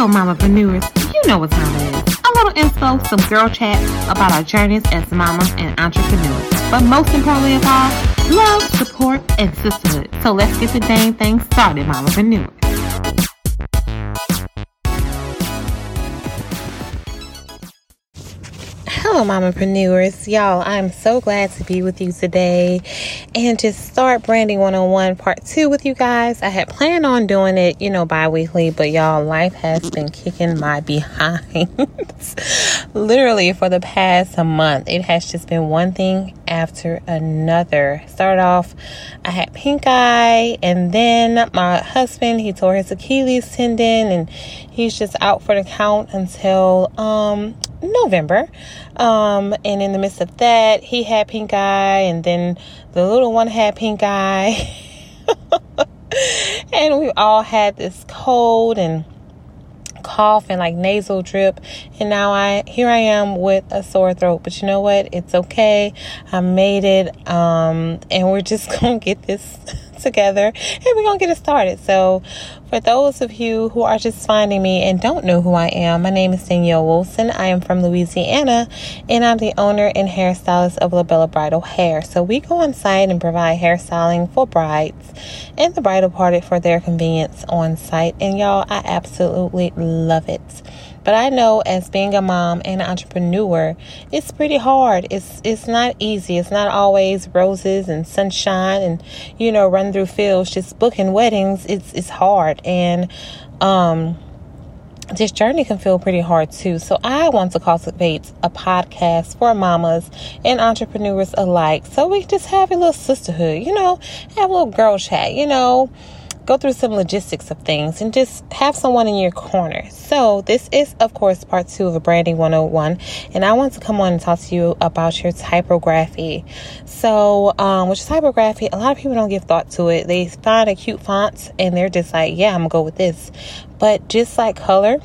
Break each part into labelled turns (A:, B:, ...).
A: Hello, mamapreneurs. You know what time it is. A little info, some girl chat about our journeys as mamas and entrepreneurs. But most importantly of all, love, support, and sisterhood. So let's get the dang thing started, Mama mamapreneurs. Hello, mamapreneurs. Y'all, I'm so glad to be with you today and to start Branding 101 Part 2 with you guys. I had planned on doing it, you know, bi weekly, but y'all, life has been kicking my behind. Literally, for the past month, it has just been one thing after another. Started off, I had pink eye, and then my husband, he tore his Achilles tendon, and he's just out for the count until um November. Um, and in the midst of that, he had pink eye, and then the little one had pink eye. and we all had this cold and cough and like nasal drip. And now i here i am with a sore throat. But you know what? It's okay. I made it um and we're just gonna get this together and we're gonna get it started. So, for those of you who are just finding me and don't know who I am, my name is Danielle Wilson. I am from Louisiana and I'm the owner and hairstylist of La Bella Bridal Hair. So, we go on site and provide hairstyling for brides and the bridal party for their convenience on site. And y'all, I absolutely love it. But I know as being a mom and an entrepreneur, it's pretty hard. It's it's not easy. It's not always roses and sunshine and you know run through fields just booking weddings. It's it's hard and um this journey can feel pretty hard too. So I want to cultivate a podcast for mamas and entrepreneurs alike. So we just have a little sisterhood, you know, have a little girl chat, you know go through some logistics of things and just have someone in your corner. So, this is, of course, part two of Branding 101, and I want to come on and talk to you about your typography. So, um, which typography, a lot of people don't give thought to it. They find a cute font and they're just like, yeah, I'm gonna go with this. But just like color,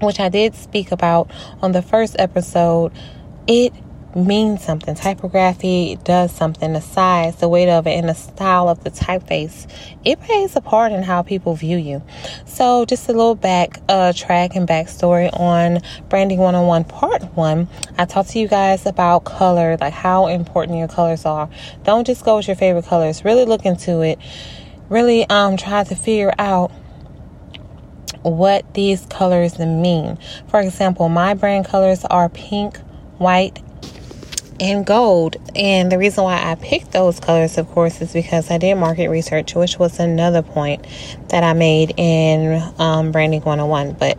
A: which I did speak about on the first episode, it means something. Typography does something. The size, the weight of it, and the style of the typeface, it plays a part in how people view you. So, just a little back uh, track and backstory on Branding 101 Part 1. I talked to you guys about color, like how important your colors are. Don't just go with your favorite colors. Really look into it. Really um, try to figure out what these colors mean. For example, my brand colors are pink, white, and gold. And the reason why I picked those colors, of course, is because I did market research, which was another point that I made in um, Branding 101. But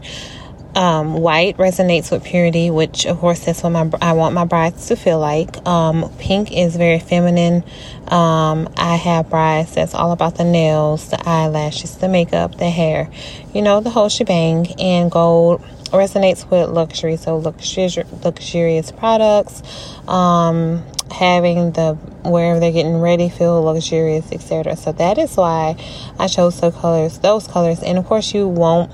A: um, white resonates with purity, which of course that's what my I want my brides to feel like. Um, pink is very feminine. Um, I have brides that's all about the nails, the eyelashes, the makeup, the hair, you know, the whole shebang. And gold resonates with luxury, so luxurious, luxurious products, um, having the wherever they're getting ready feel luxurious, etc. So that is why I chose the colors, those colors, and of course you won't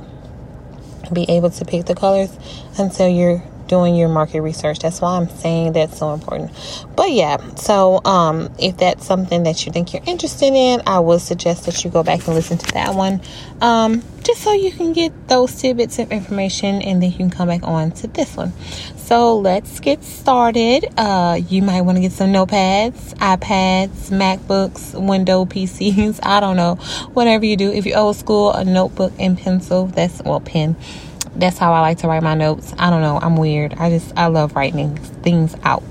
A: be able to pick the colors until you're doing your market research. That's why I'm saying that's so important. But yeah, so um, if that's something that you think you're interested in, I would suggest that you go back and listen to that one, um, just so you can get those tidbits of information, and then you can come back on to this one. So let's get started. Uh, you might want to get some notepads, iPads, MacBooks, window PCs. I don't know, whatever you do. If you're old school, a notebook and pencil. That's well, pen that's how I like to write my notes. I don't know. I'm weird. I just, I love writing things out.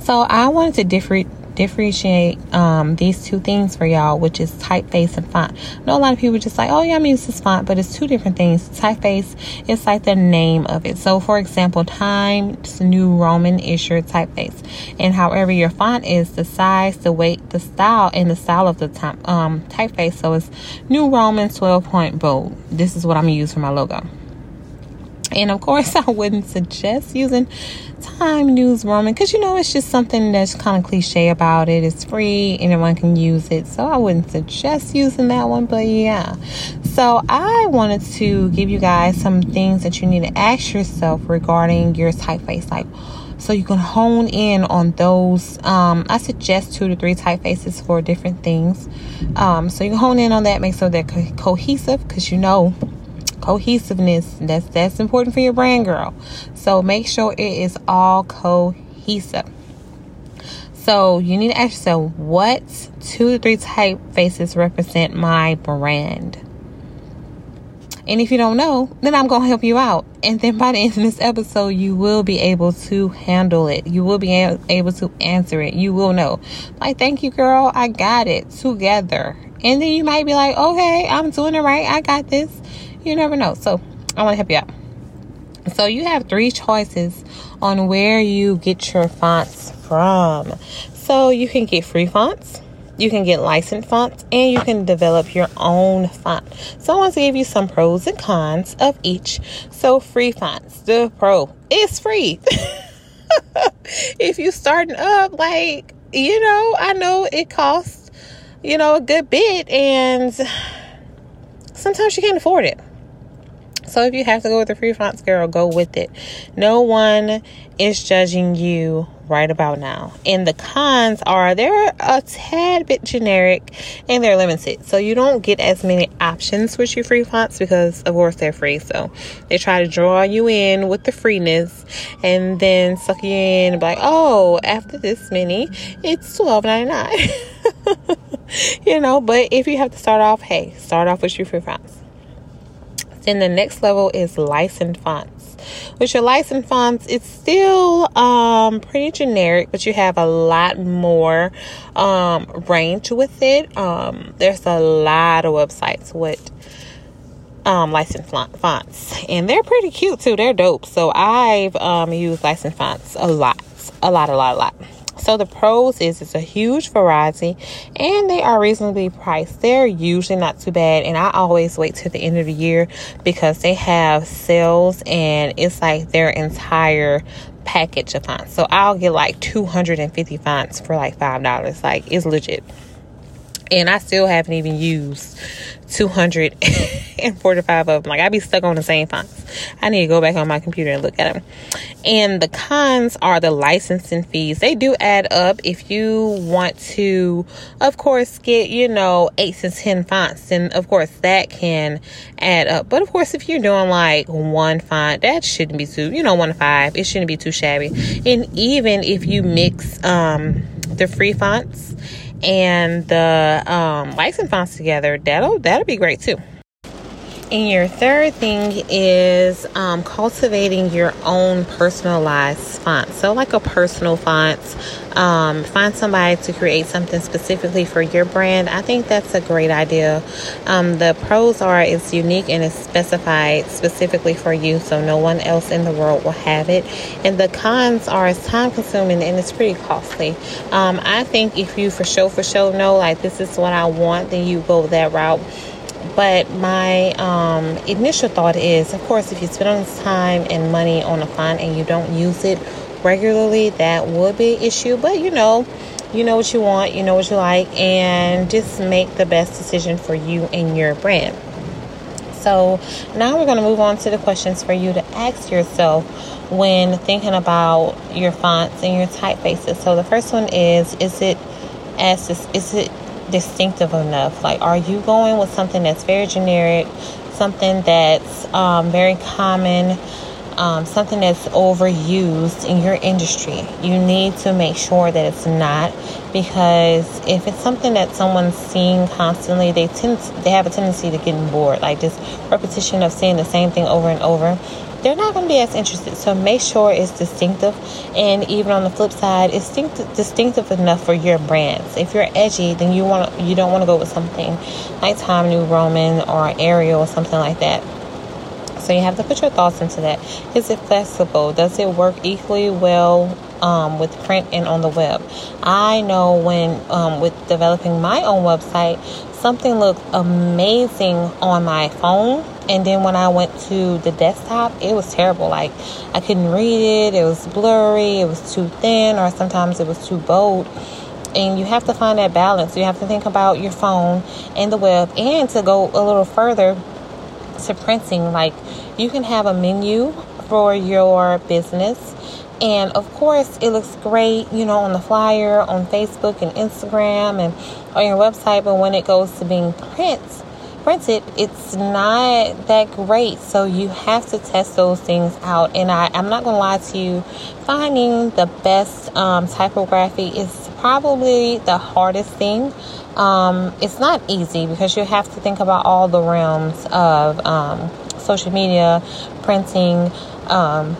A: So I wanted to differ, differentiate um, these two things for y'all, which is typeface and font. I know a lot of people just like, oh yeah, I'm used to font, but it's two different things. Typeface is like the name of it. So for example, Times New Roman is your typeface, and however your font is, the size, the weight, the style, and the style of the type, um, typeface. So it's New Roman 12 point bold. This is what I'm gonna use for my logo. And of course, I wouldn't suggest using Times New Roman because you know it's just something that's kind of cliche about it. It's free, anyone can use it. So I wouldn't suggest using that one, but yeah. So I wanted to give you guys some things that you need to ask yourself regarding your typeface. Like, so you can hone in on those. Um, I suggest two to three typefaces for different things. Um, so you can hone in on that, make sure they're co- cohesive because you know cohesiveness that's that's important for your brand girl so make sure it is all cohesive so you need to ask yourself what two to three typefaces represent my brand and if you don't know, then I'm going to help you out. And then by the end of this episode, you will be able to handle it. You will be able to answer it. You will know. Like, thank you, girl. I got it together. And then you might be like, okay, I'm doing it right. I got this. You never know. So I want to help you out. So you have three choices on where you get your fonts from. So you can get free fonts you can get licensed fonts and you can develop your own font. So I want to give you some pros and cons of each. So free fonts, the pro is free. if you starting up, like, you know, I know it costs, you know, a good bit and sometimes you can't afford it. So if you have to go with the free fonts, girl, go with it. No one is judging you right about now. And the cons are they're a tad bit generic and they're limited. So you don't get as many options with your free fonts because of course they're free. So they try to draw you in with the freeness and then suck you in and be like, oh, after this many, it's twelve ninety nine. you know, but if you have to start off, hey, start off with your free fonts. Then the next level is licensed fonts. With your licensed fonts, it's still um, pretty generic, but you have a lot more um, range with it. Um, there's a lot of websites with um, licensed fonts, and they're pretty cute too. They're dope. So I've um, used licensed fonts a lot, a lot, a lot, a lot. So the pros is it's a huge variety and they are reasonably priced. They're usually not too bad and I always wait till the end of the year because they have sales and it's like their entire package of fonts. So I'll get like 250 fonts for like $5. Like it's legit. And I still haven't even used 245 of them. Like I'd be stuck on the same fonts. I need to go back on my computer and look at them. And the cons are the licensing fees. They do add up if you want to, of course, get, you know, eight to 10 fonts. Then, of course, that can add up. But, of course, if you're doing like one font, that shouldn't be too, you know, one to five. It shouldn't be too shabby. And even if you mix um, the free fonts and the um, license fonts together, that'll that'll be great too. And your third thing is um, cultivating your own personalized font. So, like a personal font, um, find somebody to create something specifically for your brand. I think that's a great idea. Um, the pros are it's unique and it's specified specifically for you, so no one else in the world will have it. And the cons are it's time consuming and it's pretty costly. Um, I think if you for sure, for sure know like this is what I want, then you go that route but my um, initial thought is, of course, if you spend all this time and money on a font and you don't use it regularly, that would be an issue. But you know, you know what you want, you know what you like, and just make the best decision for you and your brand. So now we're going to move on to the questions for you to ask yourself when thinking about your fonts and your typefaces. So the first one is: Is it as is it distinctive enough? Like, are you going with something that's very generic, something that's um, very common, um, something that's overused in your industry? You need to make sure that it's not, because if it's something that someone's seeing constantly, they tend to, they have a tendency to get bored. Like just repetition of saying the same thing over and over they're not going to be as interested. So make sure it's distinctive. And even on the flip side, it's distinctive enough for your brands. If you're edgy, then you want you don't want to go with something like Time New Roman or Arial or something like that. So you have to put your thoughts into that. Is it flexible? Does it work equally well um, with print and on the web? I know when um, with developing my own website, something looked amazing on my phone and then when I went to the desktop, it was terrible. Like I couldn't read it, it was blurry, it was too thin, or sometimes it was too bold. And you have to find that balance. You have to think about your phone and the web, and to go a little further to printing. Like you can have a menu for your business. And of course, it looks great, you know, on the flyer, on Facebook and Instagram, and on your website. But when it goes to being print, printed, it's not that great. So you have to test those things out. And I, I'm not going to lie to you, finding the best um, typography is probably the hardest thing. Um, it's not easy because you have to think about all the realms of um, social media, printing, um,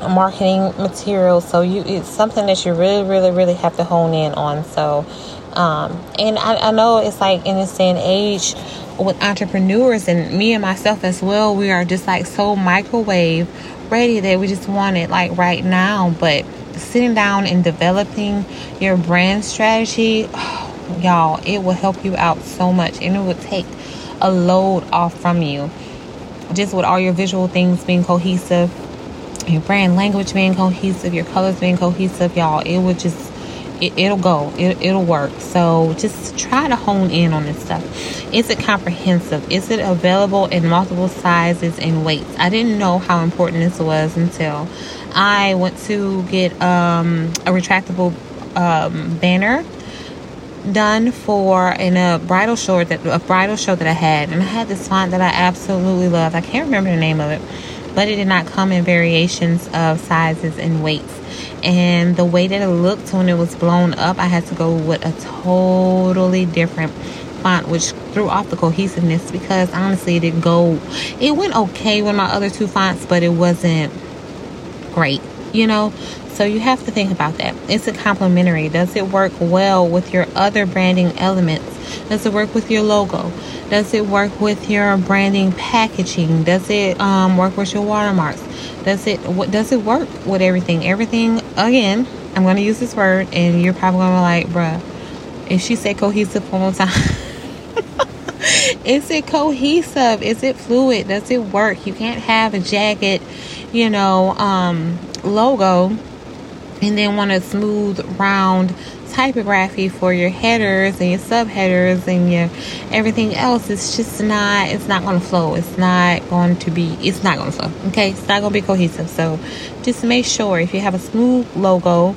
A: marketing materials. So you, it's something that you really, really, really have to hone in on. So, um, and I, I know it's like in this day and age with entrepreneurs and me and myself as well, we are just like so microwave ready that we just want it like right now. But sitting down and developing your brand strategy, oh, y'all, it will help you out so much and it will take a load off from you. Just with all your visual things being cohesive, your brand language being cohesive, your colors being cohesive, y'all, it would just it, will go it, it'll work. So just try to hone in on this stuff. Is it comprehensive? Is it available in multiple sizes and weights? I didn't know how important this was until i went to get um, a retractable um, banner done for in a bridal show that a bridal show that i had. And i had this font that i absolutely loved. I can't remember the name of it but it did not come in variations of sizes and weights. And the way that it looked when it was blown up, I had to go with a totally different font, which threw off the cohesiveness because honestly, it didn't go. It went okay with my other two fonts, but it wasn't great, you know. So you have to think about that. Is it complementary? Does it work well with your other branding elements? Does it work with your logo? Does it work with your branding packaging? Does it um, work with your watermarks? Does it what does it work with everything? Everything again, I'm gonna use this word and you're probably gonna be like, bruh, if she said cohesive one more time. is it cohesive? Is it fluid? Does it work? You can't have a jagged, you know, um, logo and then want a smooth round typography for your headers and your subheaders and your everything else. It's just not it's not going to flow. It's not going to be it's not going to flow okay? It's not going to be cohesive. So just make sure if you have a smooth logo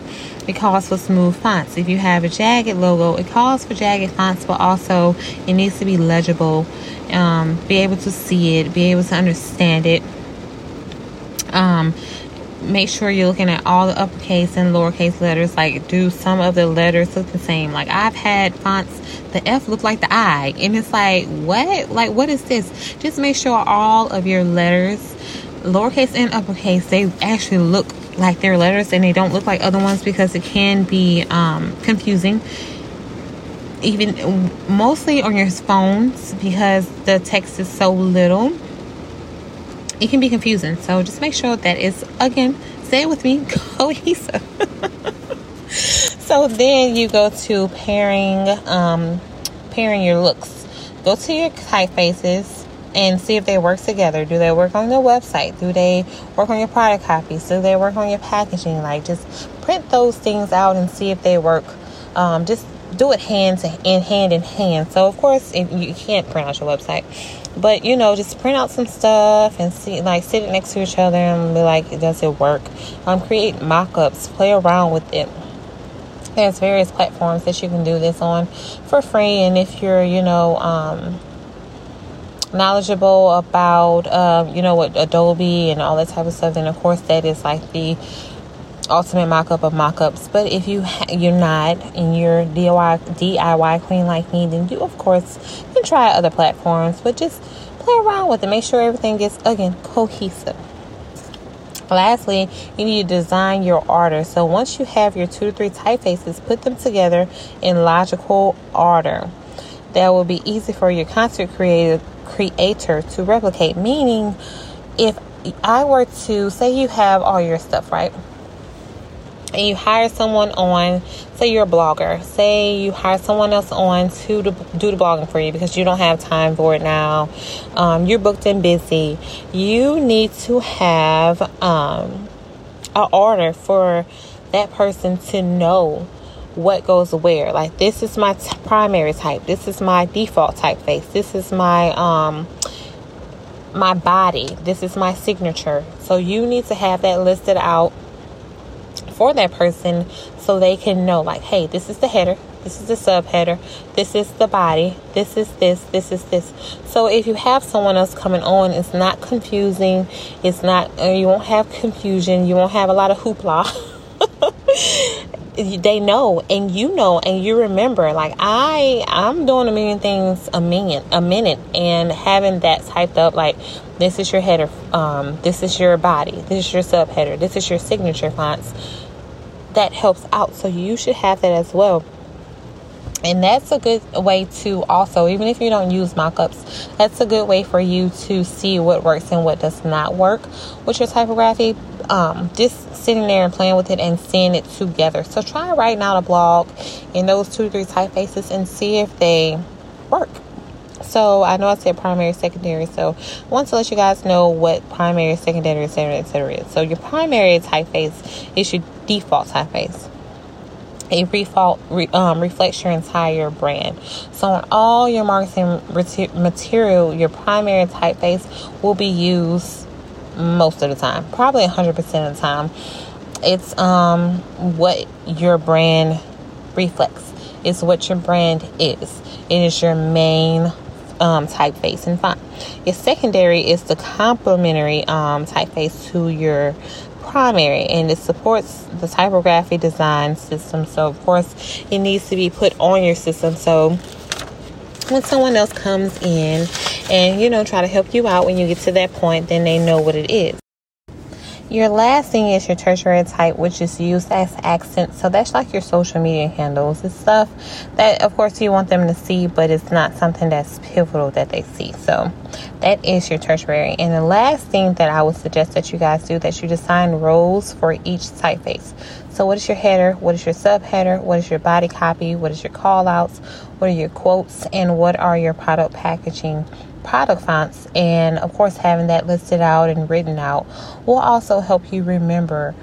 A: it calls for smooth fonts. If you have a jagged logo it calls for jagged fonts but also it needs to be legible um, be able to see it be able to understand it. Um, make sure you're looking at all the uppercase and lowercase letters. Like, do some of the letters look the same? Like, I've had fonts, the F look like the I, and it's like, what? Like, what is this? Just make sure all of your letters, lowercase and uppercase, they actually look like their letters and they don't look like other ones because it can be um, confusing even mostly on your phones because the text is so little it can be confusing. So just make sure that it's, again, say it with me, cohesive. so then you go to pairing, um, pairing your looks. Go to your typefaces and see if they work together. Do they work on your website? Do they work on your product copies? Do they work on your packaging? Like just print those things out and see if they work. Um, just do it hand to in hand in hand. So of course, if you can't print out your website, but you know, just print out some stuff and see, like, sit it next to each other and be like, does it work? Um, create mock-ups, play around with it. There's various platforms that you can do this on for free, and if you're, you know, um, knowledgeable about, um, you know, what Adobe and all that type of stuff, then of course that is like the ultimate mock-up of mock-ups. But if you ha- you're not and you're DIY DIY queen like me then you of course can try other platforms. But just play around with it. Make sure everything gets again cohesive. Lastly you need to design your order. So once you have your two to three typefaces put them together in logical order. That will be easy for your content creator creator to replicate. Meaning if I were to say you have all your stuff right and you hire someone on, say you're a blogger, say you hire someone else on to do the blogging for you because you don't have time for it now, um, you're booked and busy, you need to have um, an order for that person to know what goes where. Like, this is my t- primary type, this is my default typeface, this is my. Um, my body. This is my signature. So you need to have that listed out for that person so they can know like hey this is the header this is the subheader. This is the body. This is this. This is this. So if you have someone else coming on, it's not confusing. It's not. Uh, you won't have confusion. You won't have a lot of hoopla. they know and you know and you remember like i i'm doing a million things a minute a minute and having that typed up like this is your header um, this is your body this is your subheader this is your signature fonts that helps out so you should have that as well. And that's a good way to also even if you don't use mockups that's a good way for you to see what works and what does not work with your typography um, just sitting there and playing with it and seeing it together. So try writing out a blog in those two three typefaces and see if they work so I know I said primary, secondary. So I want to let you guys know what primary, secondary, etc., etc. is. So your primary typeface is your default typeface a default re, um, reflects your entire brand. So on all your marketing material, your primary typeface will be used most of the time, probably 100% of the time. It's um, what your brand reflects. It's what your brand is. It is your main um, typeface and font. Your secondary is the complementary um, typeface to your primary and it supports the typography design system. So, of course, it needs to be put on your system. So, when someone else comes in and you know try to help you out when you get to that point, then they know what it is. Your last thing is your tertiary type, which is used as accent. So that's like your social media handles. It's stuff that, of course, you want them to see, but it's not something that's pivotal that they see. So that is your tertiary. And the last thing that I would suggest that you guys do that you design roles for each typeface. So what is your header? What is your subheader? What is your body copy? What is your call outs? What are your quotes? And what are your product packaging? Product fonts and of course having that listed out and written out will also help you remember.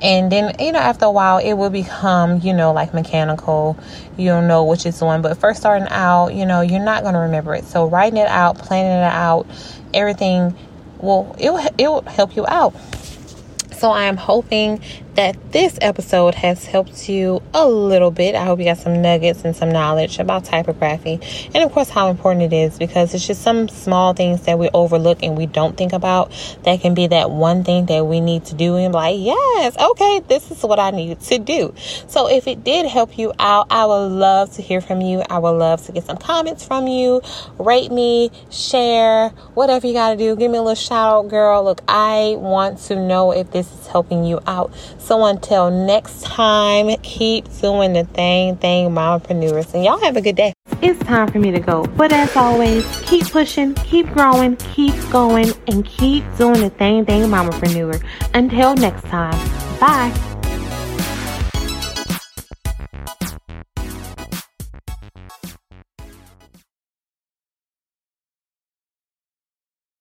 A: And then you know after a while it will become you know like mechanical. You'll know which is one but first starting out you know you're not going to remember it. So writing it out planning it out everything will it will, it will help you out. So I am hoping that this episode has helped you a little bit. I hope you got some nuggets and some knowledge about typography and, of course, how important it is because it's just some small things that we overlook and we don't think about that can be that one thing that we need to do and like, yes, okay, this is what I need to do. So if it did help you out, I would love to hear from you. I would love to get some comments from you. Rate me, share, whatever you got to do. Give me a little shout out, girl. Look, I want to know if this is helping you out. So until next time, keep doing the thing, thing, mompreneurs. And y'all have a good day. It's time for me to go. But as always, keep pushing, keep growing, keep going, and keep doing the thing, thing, mompreneur. Until next time, bye.